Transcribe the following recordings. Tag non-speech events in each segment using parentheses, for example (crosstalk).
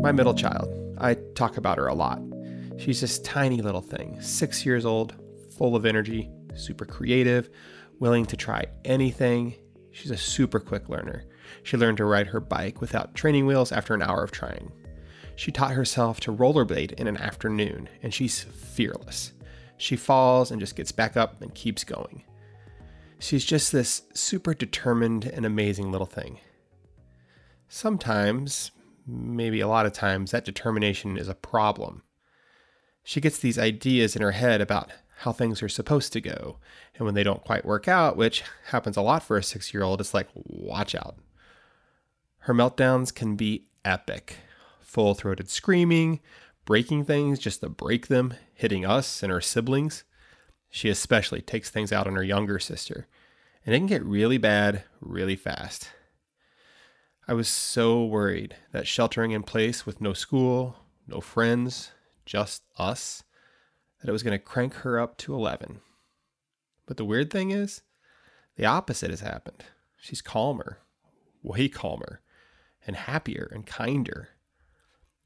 My middle child. I talk about her a lot. She's this tiny little thing, six years old, full of energy, super creative, willing to try anything. She's a super quick learner. She learned to ride her bike without training wheels after an hour of trying. She taught herself to rollerblade in an afternoon, and she's fearless. She falls and just gets back up and keeps going. She's just this super determined and amazing little thing. Sometimes, maybe a lot of times, that determination is a problem. She gets these ideas in her head about how things are supposed to go, and when they don't quite work out, which happens a lot for a six year old, it's like, watch out. Her meltdowns can be epic full throated screaming, breaking things just to break them, hitting us and her siblings. She especially takes things out on her younger sister, and it can get really bad really fast. I was so worried that sheltering in place with no school, no friends, just us, that it was going to crank her up to 11. But the weird thing is, the opposite has happened. She's calmer, way calmer, and happier and kinder.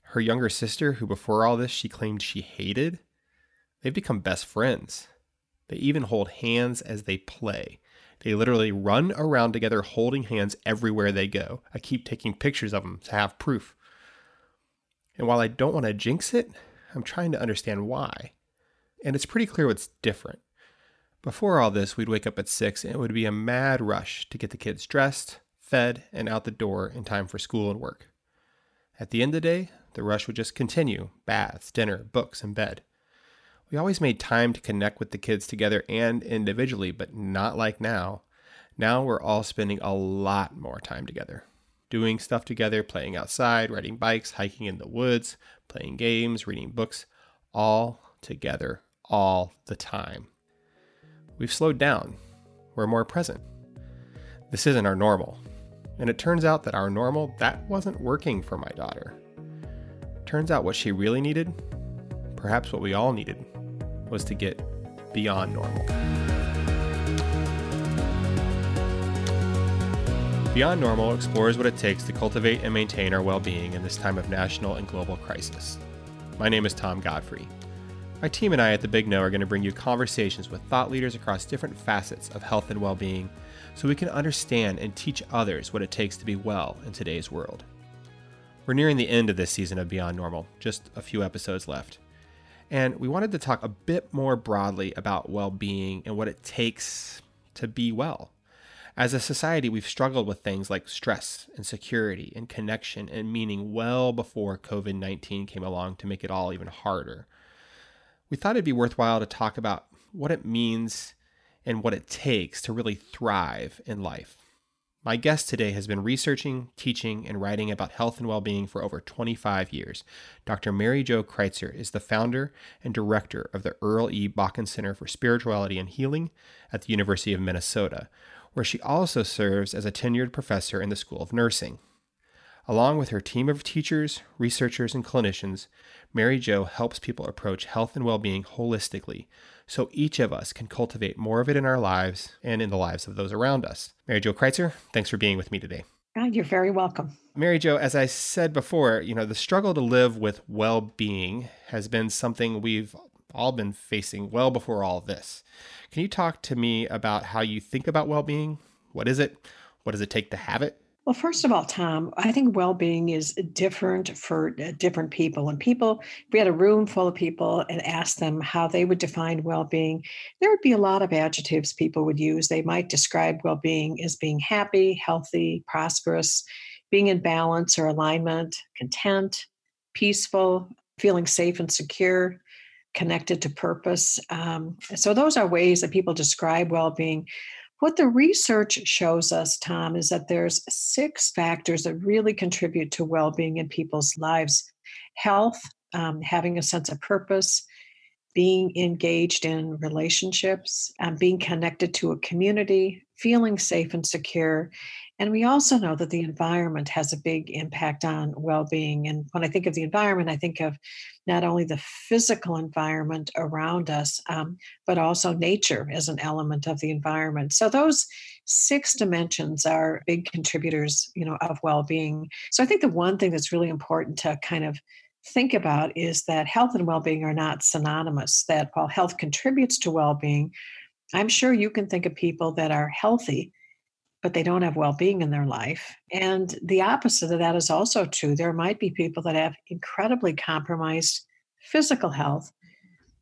Her younger sister, who before all this she claimed she hated, they've become best friends. They even hold hands as they play. They literally run around together holding hands everywhere they go. I keep taking pictures of them to have proof. And while I don't want to jinx it, I'm trying to understand why. And it's pretty clear what's different. Before all this, we'd wake up at 6 and it would be a mad rush to get the kids dressed, fed, and out the door in time for school and work. At the end of the day, the rush would just continue baths, dinner, books, and bed. We always made time to connect with the kids together and individually, but not like now. Now we're all spending a lot more time together, doing stuff together, playing outside, riding bikes, hiking in the woods, playing games, reading books, all together, all the time. We've slowed down. We're more present. This isn't our normal. And it turns out that our normal, that wasn't working for my daughter. Turns out what she really needed, perhaps what we all needed, was to get beyond normal. Beyond Normal explores what it takes to cultivate and maintain our well being in this time of national and global crisis. My name is Tom Godfrey. My team and I at The Big Know are going to bring you conversations with thought leaders across different facets of health and well being so we can understand and teach others what it takes to be well in today's world. We're nearing the end of this season of Beyond Normal, just a few episodes left. And we wanted to talk a bit more broadly about well being and what it takes to be well. As a society, we've struggled with things like stress and security and connection and meaning well before COVID 19 came along to make it all even harder. We thought it'd be worthwhile to talk about what it means and what it takes to really thrive in life. My guest today has been researching, teaching, and writing about health and well being for over 25 years. Dr. Mary Jo Kreitzer is the founder and director of the Earl E. Bakken Center for Spirituality and Healing at the University of Minnesota, where she also serves as a tenured professor in the School of Nursing. Along with her team of teachers, researchers, and clinicians, Mary Jo helps people approach health and well being holistically so each of us can cultivate more of it in our lives and in the lives of those around us. Mary Jo Kreitzer, thanks for being with me today. Oh, you're very welcome. Mary Jo, as I said before, you know, the struggle to live with well being has been something we've all been facing well before all this. Can you talk to me about how you think about well being? What is it? What does it take to have it? Well, first of all, Tom, I think well being is different for uh, different people. And people, if we had a room full of people and asked them how they would define well being, there would be a lot of adjectives people would use. They might describe well being as being happy, healthy, prosperous, being in balance or alignment, content, peaceful, feeling safe and secure, connected to purpose. Um, so, those are ways that people describe well being. What the research shows us, Tom, is that there's six factors that really contribute to well-being in people's lives: health, um, having a sense of purpose, being engaged in relationships, um, being connected to a community, feeling safe and secure. And we also know that the environment has a big impact on well being. And when I think of the environment, I think of not only the physical environment around us, um, but also nature as an element of the environment. So those six dimensions are big contributors, you know, of well being. So I think the one thing that's really important to kind of think about is that health and well being are not synonymous, that while health contributes to well being, I'm sure you can think of people that are healthy but they don't have well being in their life. And the opposite of that is also true. There might be people that have incredibly compromised physical health,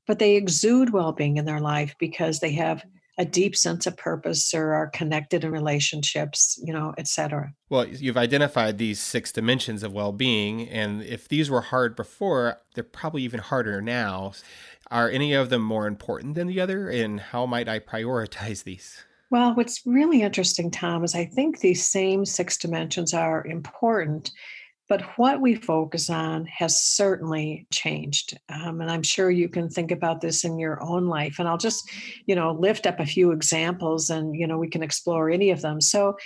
but they exude well being in their life because they have a deep sense of purpose or are connected in relationships, you know, et cetera. Well, you've identified these six dimensions of well being. And if these were hard before, they're probably even harder now. Are any of them more important than the other? And how might I prioritize these? Well, what's really interesting, Tom, is I think these same six dimensions are important, but what we focus on has certainly changed. Um, and I'm sure you can think about this in your own life. And I'll just, you know, lift up a few examples and, you know, we can explore any of them. So,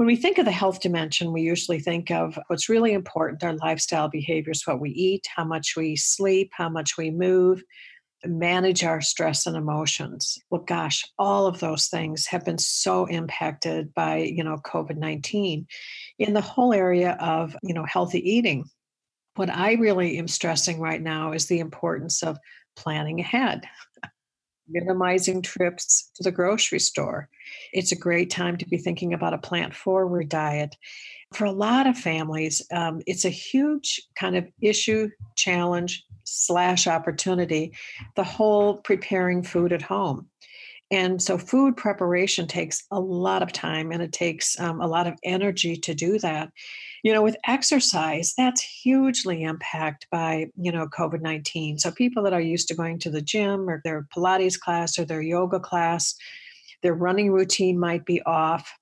when we think of the health dimension, we usually think of what's really important our lifestyle behaviors, what we eat, how much we sleep, how much we move, manage our stress and emotions. Well, gosh, all of those things have been so impacted by, you know, COVID-19 in the whole area of, you know, healthy eating. What I really am stressing right now is the importance of planning ahead. Minimizing trips to the grocery store. It's a great time to be thinking about a plant forward diet. For a lot of families, um, it's a huge kind of issue, challenge, slash opportunity the whole preparing food at home and so food preparation takes a lot of time and it takes um, a lot of energy to do that you know with exercise that's hugely impacted by you know covid-19 so people that are used to going to the gym or their pilates class or their yoga class their running routine might be off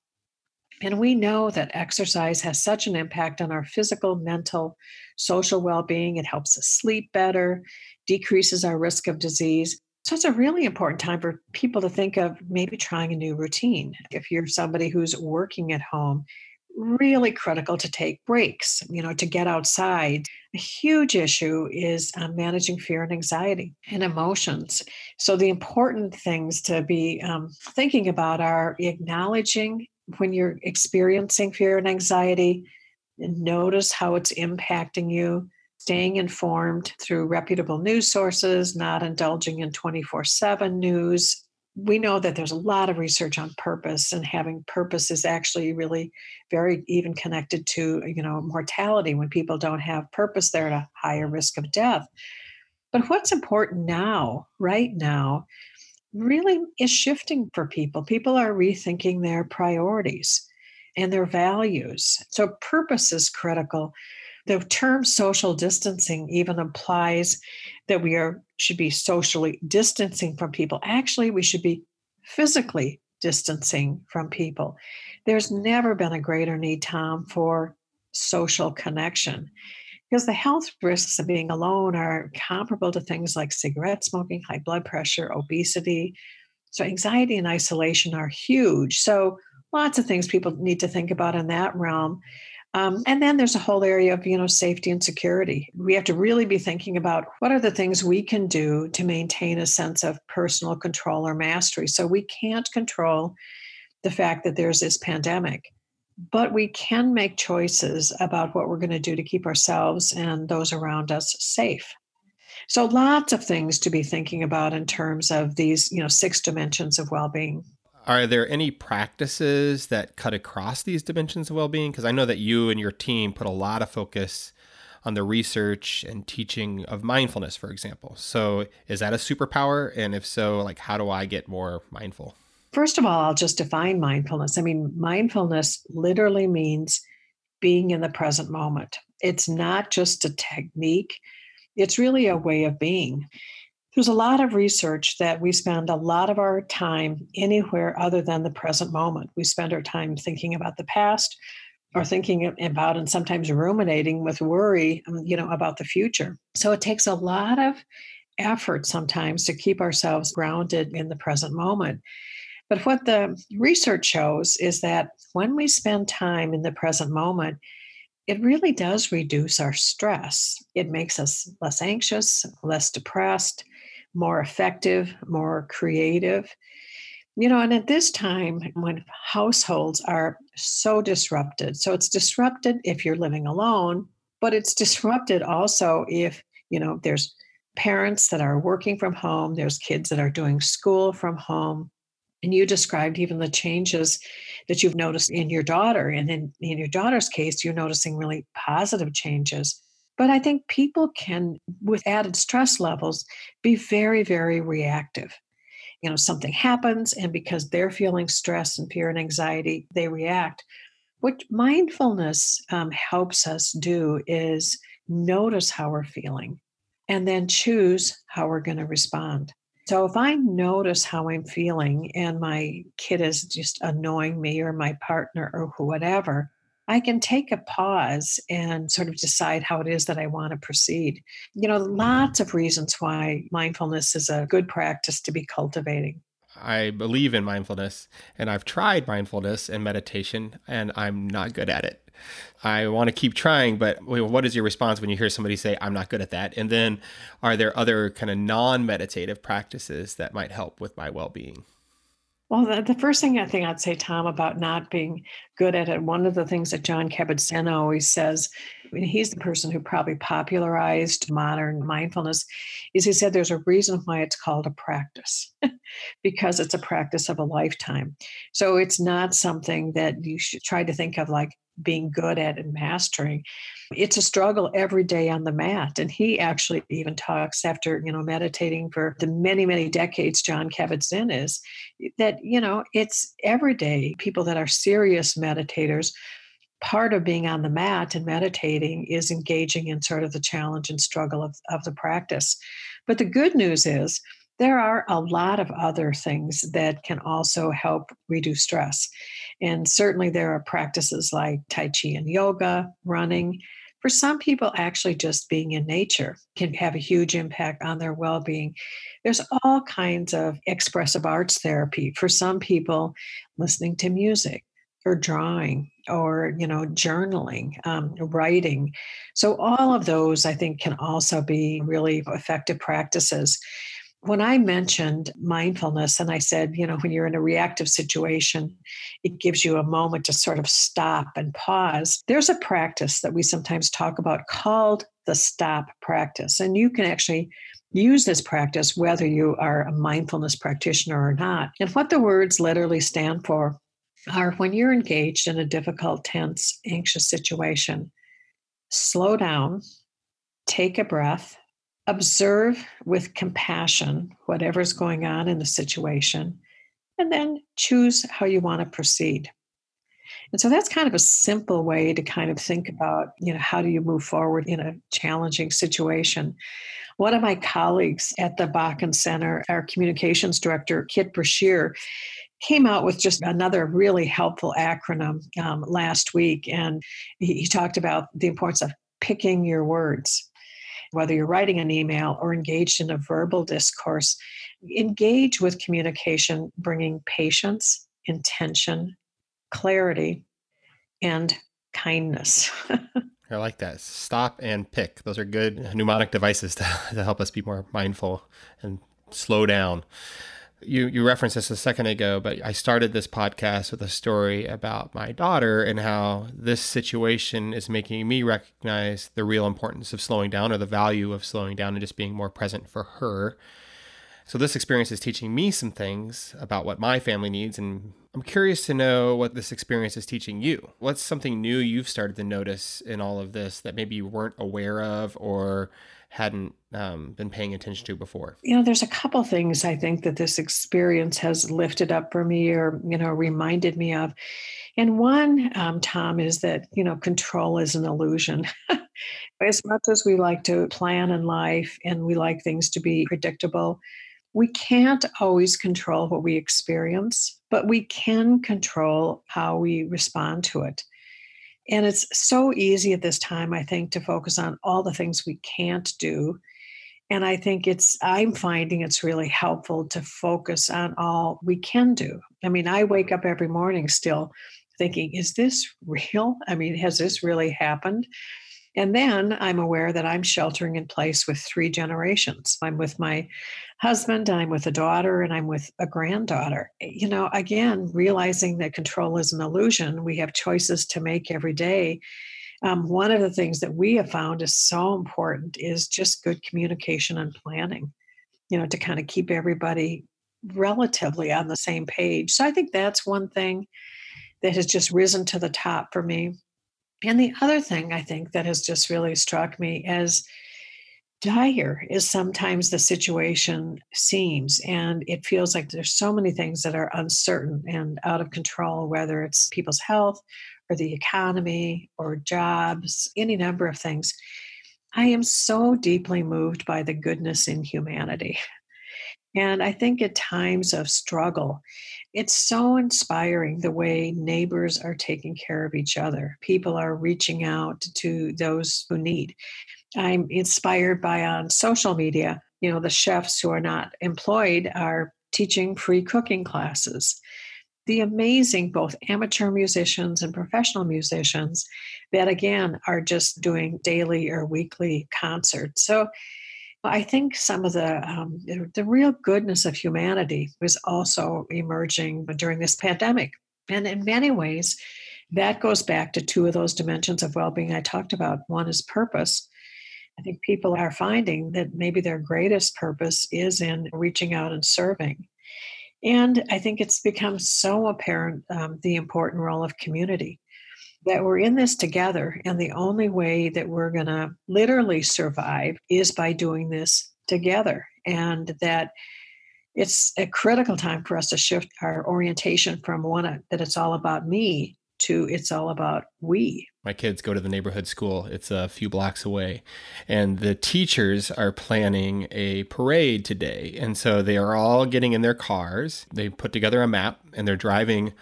and we know that exercise has such an impact on our physical, mental, social well being. It helps us sleep better, decreases our risk of disease. So it's a really important time for people to think of maybe trying a new routine. If you're somebody who's working at home, really critical to take breaks, you know, to get outside. A huge issue is um, managing fear and anxiety and emotions. So the important things to be um, thinking about are acknowledging when you're experiencing fear and anxiety, and notice how it's impacting you, staying informed through reputable news sources, not indulging in 24 7 news. We know that there's a lot of research on purpose, and having purpose is actually really very even connected to you know mortality. When people don't have purpose, they're at a higher risk of death. But what's important now, right now, really is shifting for people. People are rethinking their priorities and their values. So, purpose is critical. The term social distancing even implies that we are should be socially distancing from people. Actually, we should be physically distancing from people. There's never been a greater need, Tom, for social connection because the health risks of being alone are comparable to things like cigarette smoking, high blood pressure, obesity. So, anxiety and isolation are huge. So, lots of things people need to think about in that realm. Um, and then there's a whole area of you know safety and security. We have to really be thinking about what are the things we can do to maintain a sense of personal control or mastery. So we can't control the fact that there's this pandemic but we can make choices about what we're going to do to keep ourselves and those around us safe. So lots of things to be thinking about in terms of these, you know, six dimensions of well-being. Are there any practices that cut across these dimensions of well-being because I know that you and your team put a lot of focus on the research and teaching of mindfulness for example. So is that a superpower and if so, like how do I get more mindful? First of all, I'll just define mindfulness. I mean, mindfulness literally means being in the present moment. It's not just a technique, it's really a way of being. There's a lot of research that we spend a lot of our time anywhere other than the present moment. We spend our time thinking about the past or thinking about and sometimes ruminating with worry, um, you know, about the future. So it takes a lot of effort sometimes to keep ourselves grounded in the present moment. But what the research shows is that when we spend time in the present moment, it really does reduce our stress. It makes us less anxious, less depressed, more effective, more creative. You know, and at this time when households are so disrupted, so it's disrupted if you're living alone, but it's disrupted also if, you know, there's parents that are working from home, there's kids that are doing school from home. And you described even the changes that you've noticed in your daughter. And in, in your daughter's case, you're noticing really positive changes. But I think people can, with added stress levels, be very, very reactive. You know something happens and because they're feeling stress and fear and anxiety they react. What mindfulness um, helps us do is notice how we're feeling and then choose how we're going to respond. So if i notice how i'm feeling and my kid is just annoying me or my partner or whatever I can take a pause and sort of decide how it is that I want to proceed. You know, lots of reasons why mindfulness is a good practice to be cultivating. I believe in mindfulness and I've tried mindfulness and meditation and I'm not good at it. I want to keep trying, but what is your response when you hear somebody say, I'm not good at that? And then are there other kind of non meditative practices that might help with my well being? Well, the, the, first thing I think I'd say, Tom, about not being good at it, one of the things that John Kabat-Zinn always says, I mean, he's the person who probably popularized modern mindfulness, is he said there's a reason why it's called a practice, (laughs) because it's a practice of a lifetime. So it's not something that you should try to think of like being good at and mastering it's a struggle every day on the mat. And he actually even talks after you know meditating for the many many decades John Kabat-Zinn is that you know it's every day people that are serious meditators part of being on the mat and meditating is engaging in sort of the challenge and struggle of, of the practice. But the good news is there are a lot of other things that can also help reduce stress. And certainly there are practices like Tai Chi and yoga, running. For some people, actually just being in nature can have a huge impact on their well being. There's all kinds of expressive arts therapy. For some people, listening to music or drawing or you know journaling um, writing so all of those i think can also be really effective practices when I mentioned mindfulness and I said, you know, when you're in a reactive situation, it gives you a moment to sort of stop and pause. There's a practice that we sometimes talk about called the stop practice. And you can actually use this practice whether you are a mindfulness practitioner or not. And what the words literally stand for are when you're engaged in a difficult, tense, anxious situation, slow down, take a breath observe with compassion whatever's going on in the situation, and then choose how you want to proceed. And so that's kind of a simple way to kind of think about, you know, how do you move forward in a challenging situation. One of my colleagues at the Bakken Center, our communications director, Kit Brashear, came out with just another really helpful acronym um, last week. And he, he talked about the importance of picking your words whether you're writing an email or engaged in a verbal discourse, engage with communication, bringing patience, intention, clarity, and kindness. (laughs) I like that. Stop and pick. Those are good mnemonic devices to, (laughs) to help us be more mindful and slow down you you referenced this a second ago, but I started this podcast with a story about my daughter and how this situation is making me recognize the real importance of slowing down or the value of slowing down and just being more present for her. So this experience is teaching me some things about what my family needs and I'm curious to know what this experience is teaching you. What's something new you've started to notice in all of this that maybe you weren't aware of or hadn't um, been paying attention to before? You know, there's a couple things I think that this experience has lifted up for me or, you know, reminded me of. And one, um, Tom, is that, you know, control is an illusion. (laughs) as much as we like to plan in life and we like things to be predictable, we can't always control what we experience, but we can control how we respond to it. And it's so easy at this time, I think, to focus on all the things we can't do And I think it's, I'm finding it's really helpful to focus on all we can do. I mean, I wake up every morning still thinking, is this (laughs) real? I mean, has this really happened? And then I'm aware that I'm sheltering in place with three generations. I'm with my husband, I'm with a daughter, and I'm with a granddaughter. You know, again, realizing that control is an illusion, we have choices to make every day. Um, one of the things that we have found is so important is just good communication and planning, you know, to kind of keep everybody relatively on the same page. So I think that's one thing that has just risen to the top for me. And the other thing I think that has just really struck me as dire is sometimes the situation seems and it feels like there's so many things that are uncertain and out of control whether it's people's health or the economy or jobs any number of things. I am so deeply moved by the goodness in humanity. And i think at times of struggle it's so inspiring the way neighbors are taking care of each other people are reaching out to those who need I'm inspired by on social media. You know, the chefs who are not employed are teaching free cooking classes. The amazing both amateur musicians and professional musicians that again are just doing daily or weekly concerts. So I think some of the um, the real goodness of humanity was also emerging during this pandemic, and in many ways, that goes back to two of those dimensions of well-being I talked about. One is purpose, I think people are finding that maybe their greatest purpose is in reaching out and serving. And I think it's become so apparent um, the important role of community that we're in this together. And the only way that we're going to literally survive is by doing this together. And that it's a critical time for us to shift our orientation from one uh, that it's all about me to it's all about we. My kids go to the neighborhood school. It's a few blocks away. And the teachers are planning a parade today. And so they are all getting in their cars. They put together a map and they're driving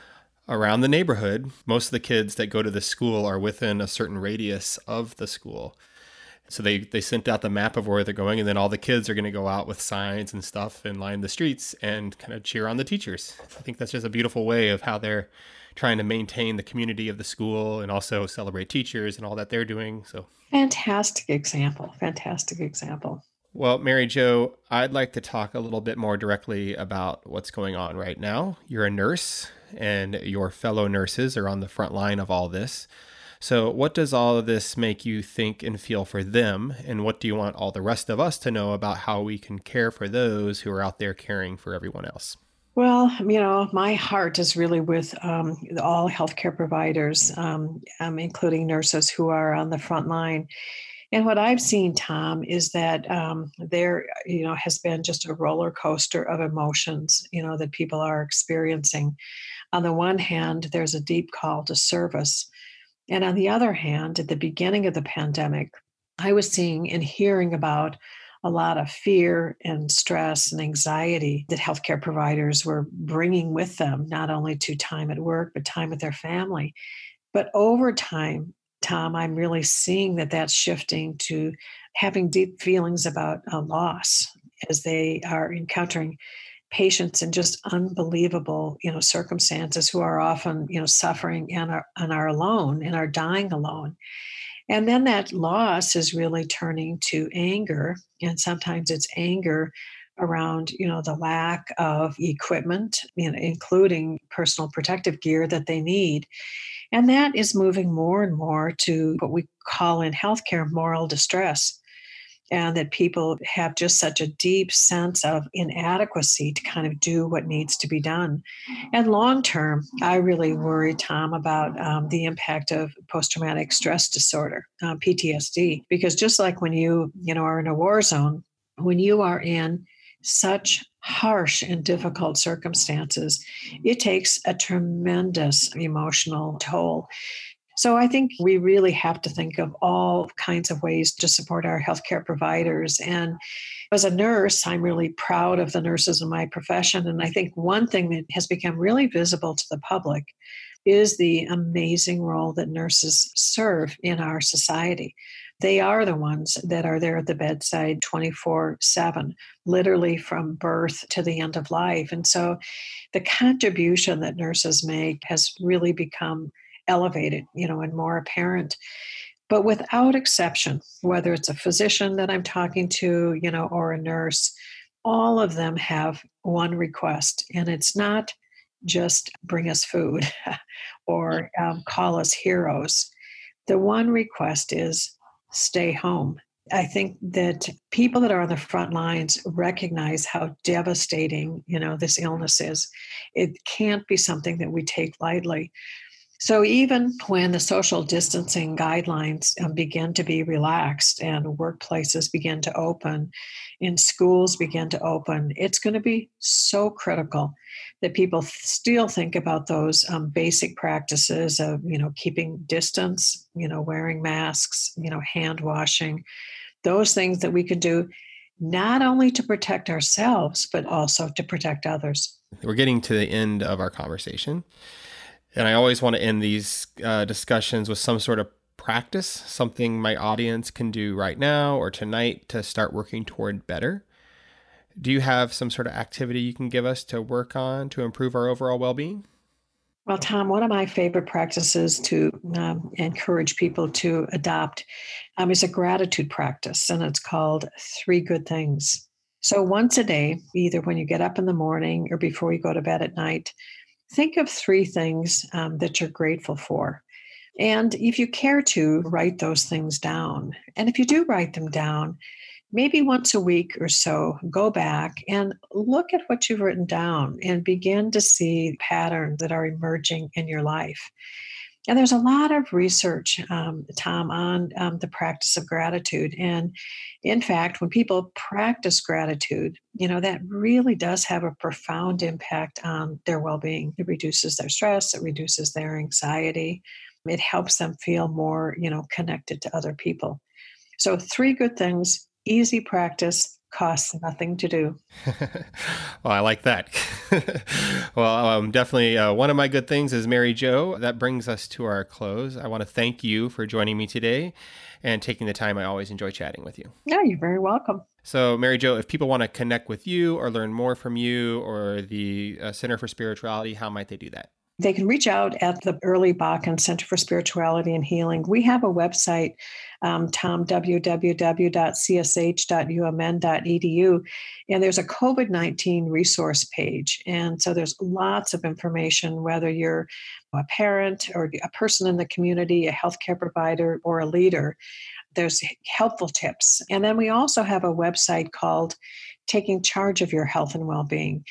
around the neighborhood. Most of the kids that go to the school are within a certain radius of the school. So they, they sent out the map of where they're going, and then all the kids are going to go out with signs and stuff and line the streets and kind of cheer on the teachers. I think that's just a beautiful way of how they're trying to maintain the community of the school and also celebrate teachers and all that they're doing. So fantastic example. Fantastic example. Well, Mary Jo, I'd like to talk a little bit more directly about what's going on right now. You're a nurse, and your fellow nurses are on the front line of all this. So, what does all of this make you think and feel for them? And what do you want all the rest of us to know about how we can care for those who are out there caring for everyone else? Well, you know, my heart is really with um, all healthcare providers, um, um, including nurses who are on the front line. And what I've seen, Tom, is that um, there, you know, has been just a roller coaster of emotions, you know, that people are experiencing. On the one hand, there's a deep call to service. And on the other hand, at the beginning of the pandemic, I was seeing and hearing about a lot of fear and stress and anxiety that healthcare providers were bringing with them, not only to time at work, but time with their family. But over time, Tom, I'm really seeing that that's shifting to having deep feelings about a loss as they are encountering patients in just unbelievable you know circumstances who are often you know suffering and are, and are alone and are dying alone and then that loss is really turning to anger. And sometimes it's anger around you know the lack of equipment you know, including personal protective gear that they need and that is moving more and more to what we call in healthcare moral distress and that people have just such a deep sense of inadequacy to kind of do what needs to be done. And long term, I really worry, Tom, about um, the impact of post traumatic stress disorder, uh, PTSD, because just like when you, you know, are in a war zone, when you are in such harsh and difficult circumstances, it takes a tremendous emotional toll. So I think we really have to think of all kinds of ways to support our healthcare providers. And as a nurse, I'm really proud of the nurses in my profession. And I think one thing that has become really visible to the public is the amazing role that nurses serve in our society. They are the ones that are there at the bedside 24 7, literally from birth to the end of life. And so the contribution that nurses make has really become elevated, you know, and more apparent. But without exception, whether it's a physician that I'm talking to, you know, or a nurse, all of them have one request, and it's not just bring us food (laughs) or um, call us heroes. The one request is stay home. I think that people that are on the front lines recognize how devastating, you know, this illness is. It can't be something that we take lightly. So even when the social distancing guidelines um, begin to be relaxed and workplaces begin to open and schools begin to open, it's going to be so critical that people still think about those um, basic practices of, you know, keeping distance, you know, wearing masks, you know, hand washing, those things that we can do not only to protect ourselves, but also to protect others. We're getting to the end of our conversation. And I always want to end these uh, discussions with some sort of practice, something my audience can do right now or tonight to start working toward better. Do you have some sort of activity you can give us to work on to improve our overall well being? Well, Tom, one of my favorite practices to um, encourage people to adopt um, is a gratitude practice, and it's called Three Good Things. So, once a day, either when you get up in the morning or before you go to bed at night, think of three things um, that you're grateful for. And if you care to, write those things down. And if you do write them down, maybe once a week or so, go back and look at what you've written down and begin to see patterns that are emerging in your life. And there's a lot of research, um, Tom, on um, the practice of gratitude. And in fact, when people practice gratitude, you know, that really does have a profound impact on their well being. It reduces their stress, it reduces their anxiety, it helps them feel more, you know, connected to other people. So, three good things, easy practice, costs nothing to do. (laughs) well, I like that. (laughs) well, um, definitely uh, one of my good things is Mary Jo. That brings us to our close. I want to thank you for joining me today and taking the time. I always enjoy chatting with you. Yeah, you're very welcome. So, Mary Jo, if people want to connect with you or learn more from you or the uh, Center for Spirituality, how might they do that? They can reach out at the Early Bakken Center for Spirituality and Healing. We have a website, um, tom, www.csh.umn.edu, and there's a COVID 19 resource page. And so there's lots of information, whether you're a parent or a person in the community, a healthcare provider, or a leader. There's helpful tips. And then we also have a website called Taking Charge of Your Health and Well-Being.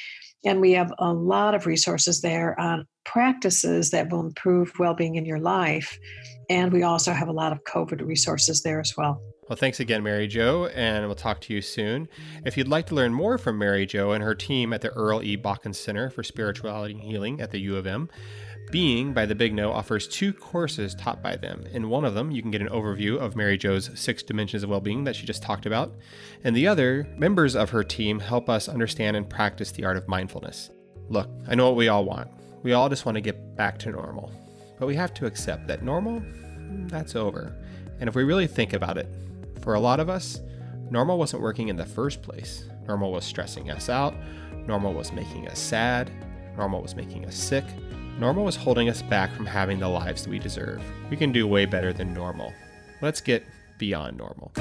And we have a lot of resources there on practices that will improve well being in your life. And we also have a lot of COVID resources there as well. Well, thanks again, Mary Jo, and we'll talk to you soon. If you'd like to learn more from Mary Jo and her team at the Earl E. Bakken Center for Spirituality and Healing at the U of M, Being by the Big Know offers two courses taught by them. In one of them, you can get an overview of Mary Jo's six dimensions of well being that she just talked about. And the other, members of her team help us understand and practice the art of mindfulness. Look, I know what we all want we all just want to get back to normal. But we have to accept that normal, mm, that's over. And if we really think about it, for a lot of us, normal wasn't working in the first place. Normal was stressing us out. Normal was making us sad. Normal was making us sick. Normal was holding us back from having the lives that we deserve. We can do way better than normal. Let's get beyond normal.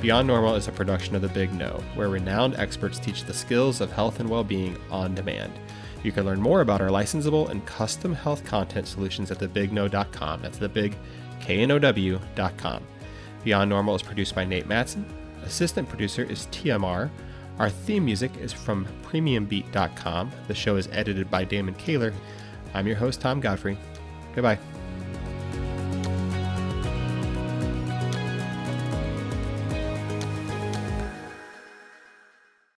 Beyond Normal is a production of The Big Know, where renowned experts teach the skills of health and well being on demand. You can learn more about our licensable and custom health content solutions at thebigknow.com. That's the big K-N-O-W.com. Beyond Normal is produced by Nate Matson. Assistant producer is TMR. Our theme music is from premiumbeat.com. The show is edited by Damon Kaler. I'm your host, Tom Godfrey. Goodbye.